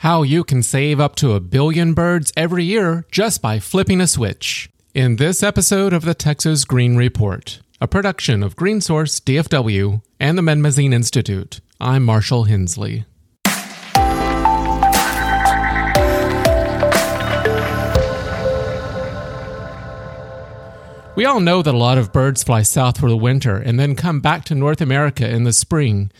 how you can save up to a billion birds every year just by flipping a switch. In this episode of the Texas Green Report, a production of GreenSource, DFW, and the Medmazin Institute, I'm Marshall Hensley. We all know that a lot of birds fly south for the winter and then come back to North America in the spring.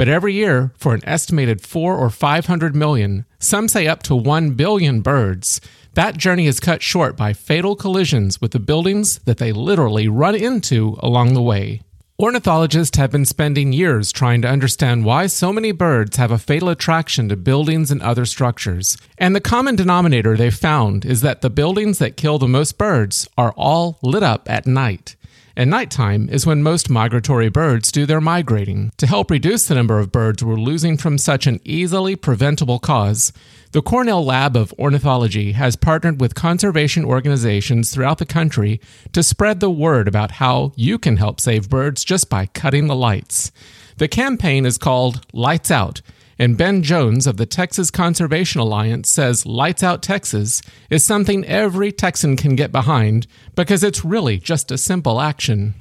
But every year, for an estimated four or five hundred million, some say up to one billion birds, that journey is cut short by fatal collisions with the buildings that they literally run into along the way. Ornithologists have been spending years trying to understand why so many birds have a fatal attraction to buildings and other structures. And the common denominator they've found is that the buildings that kill the most birds are all lit up at night and nighttime is when most migratory birds do their migrating. To help reduce the number of birds we're losing from such an easily preventable cause, the Cornell Lab of Ornithology has partnered with conservation organizations throughout the country to spread the word about how you can help save birds just by cutting the lights. The campaign is called Lights Out and Ben Jones of the Texas Conservation Alliance says Lights Out Texas is something every Texan can get behind because it's really just a simple action.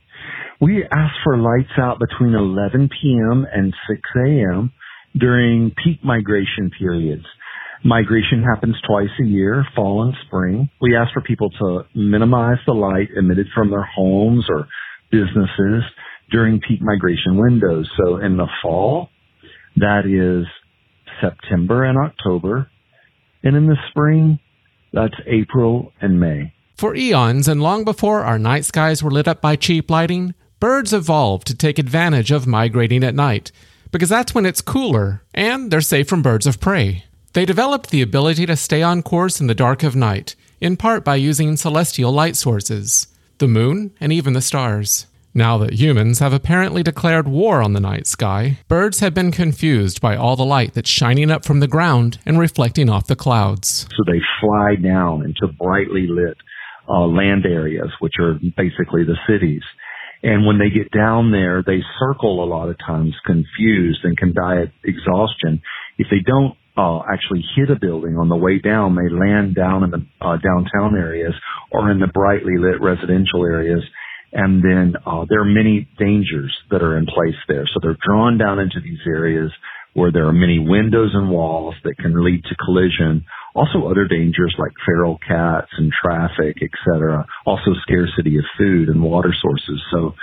We ask for lights out between 11 p.m. and 6 a.m. during peak migration periods. Migration happens twice a year, fall and spring. We ask for people to minimize the light emitted from their homes or businesses during peak migration windows. So in the fall, that is September and October. And in the spring, that's April and May. For eons and long before our night skies were lit up by cheap lighting, birds evolved to take advantage of migrating at night because that's when it's cooler and they're safe from birds of prey. They developed the ability to stay on course in the dark of night, in part by using celestial light sources, the moon and even the stars. Now that humans have apparently declared war on the night sky, birds have been confused by all the light that's shining up from the ground and reflecting off the clouds. So they fly down into brightly lit uh, land areas, which are basically the cities. And when they get down there, they circle a lot of times confused and can die of exhaustion. If they don't uh, actually hit a building on the way down, they land down in the uh, downtown areas or in the brightly lit residential areas and then uh, there are many dangers that are in place there. So they're drawn down into these areas where there are many windows and walls that can lead to collision. Also other dangers like feral cats and traffic, etc. Also scarcity of food and water sources. So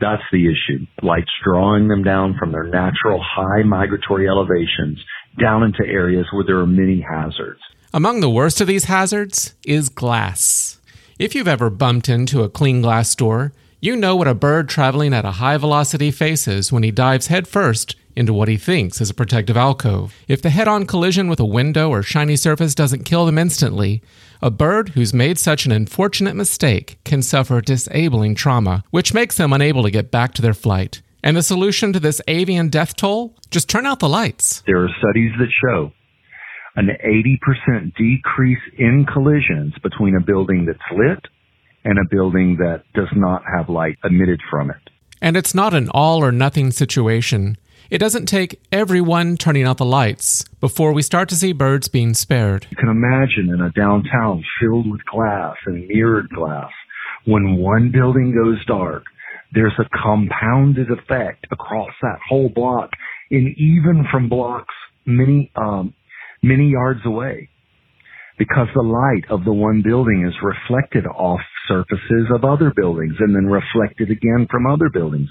that's the issue. Lights drawing them down from their natural high migratory elevations down into areas where there are many hazards. Among the worst of these hazards is glass. If you've ever bumped into a clean glass door, you know what a bird traveling at a high velocity faces when he dives headfirst into what he thinks is a protective alcove. If the head on collision with a window or shiny surface doesn't kill them instantly, a bird who's made such an unfortunate mistake can suffer disabling trauma, which makes them unable to get back to their flight. And the solution to this avian death toll? Just turn out the lights. There are studies that show an 80% decrease in collisions between a building that's lit and a building that does not have light emitted from it. And it's not an all or nothing situation. It doesn't take everyone turning out the lights before we start to see birds being spared. You can imagine in a downtown filled with glass and mirrored glass, when one building goes dark, there's a compounded effect across that whole block and even from blocks many um, many yards away because the light of the one building is reflected off surfaces of other buildings and then reflected again from other buildings.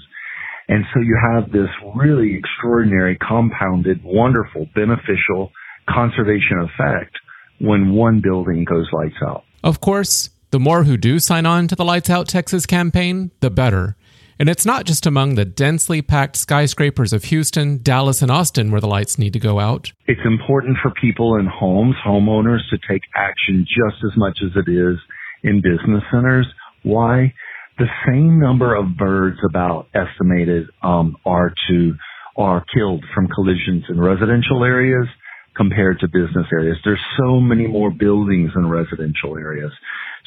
And so you have this really extraordinary, compounded, wonderful, beneficial conservation effect when one building goes lights out. Of course, the more who do sign on to the Lights Out Texas campaign, the better. And it's not just among the densely packed skyscrapers of Houston, Dallas, and Austin where the lights need to go out. It's important for people in homes, homeowners, to take action just as much as it is in business centers. Why? The same number of birds about estimated um, are to are killed from collisions in residential areas compared to business areas. There's so many more buildings in residential areas.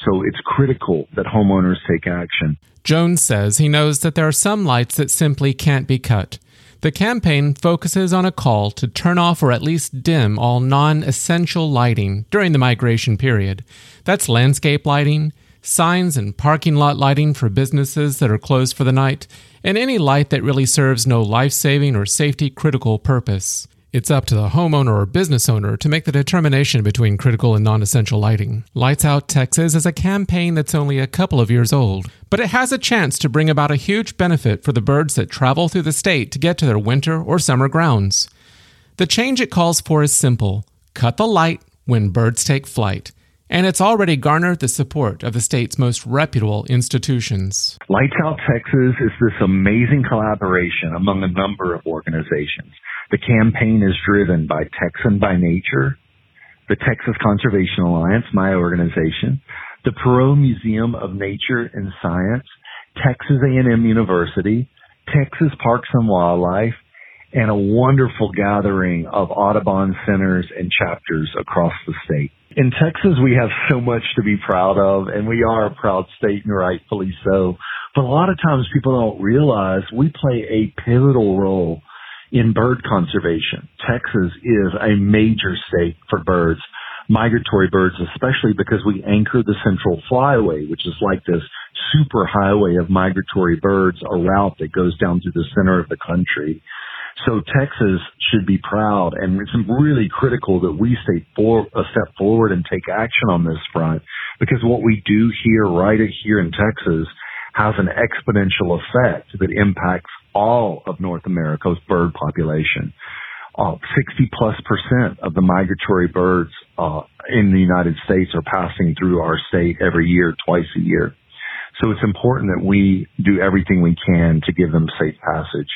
So it's critical that homeowners take action. Jones says he knows that there are some lights that simply can't be cut. The campaign focuses on a call to turn off or at least dim all non essential lighting during the migration period. That's landscape lighting, signs and parking lot lighting for businesses that are closed for the night, and any light that really serves no life saving or safety critical purpose. It's up to the homeowner or business owner to make the determination between critical and non essential lighting. Lights Out Texas is a campaign that's only a couple of years old, but it has a chance to bring about a huge benefit for the birds that travel through the state to get to their winter or summer grounds. The change it calls for is simple cut the light when birds take flight and it's already garnered the support of the state's most reputable institutions. Lights Out Texas is this amazing collaboration among a number of organizations. The campaign is driven by Texan by Nature, the Texas Conservation Alliance, my organization, the Perot Museum of Nature and Science, Texas A&M University, Texas Parks and Wildlife, and a wonderful gathering of Audubon centers and chapters across the state. In Texas, we have so much to be proud of, and we are a proud state, and rightfully so. But a lot of times people don't realize we play a pivotal role in bird conservation. Texas is a major state for birds, migratory birds, especially because we anchor the central flyway, which is like this super highway of migratory birds, a route that goes down through the center of the country. So Texas should be proud, and it's really critical that we stay for, a step forward and take action on this front, because what we do here, right here in Texas, has an exponential effect that impacts all of North America's bird population. Uh, 60 plus percent of the migratory birds uh, in the United States are passing through our state every year, twice a year. So it's important that we do everything we can to give them safe passage.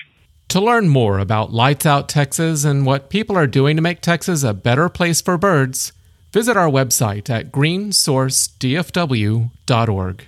To learn more about Lights Out Texas and what people are doing to make Texas a better place for birds, visit our website at greensourcedfw.org.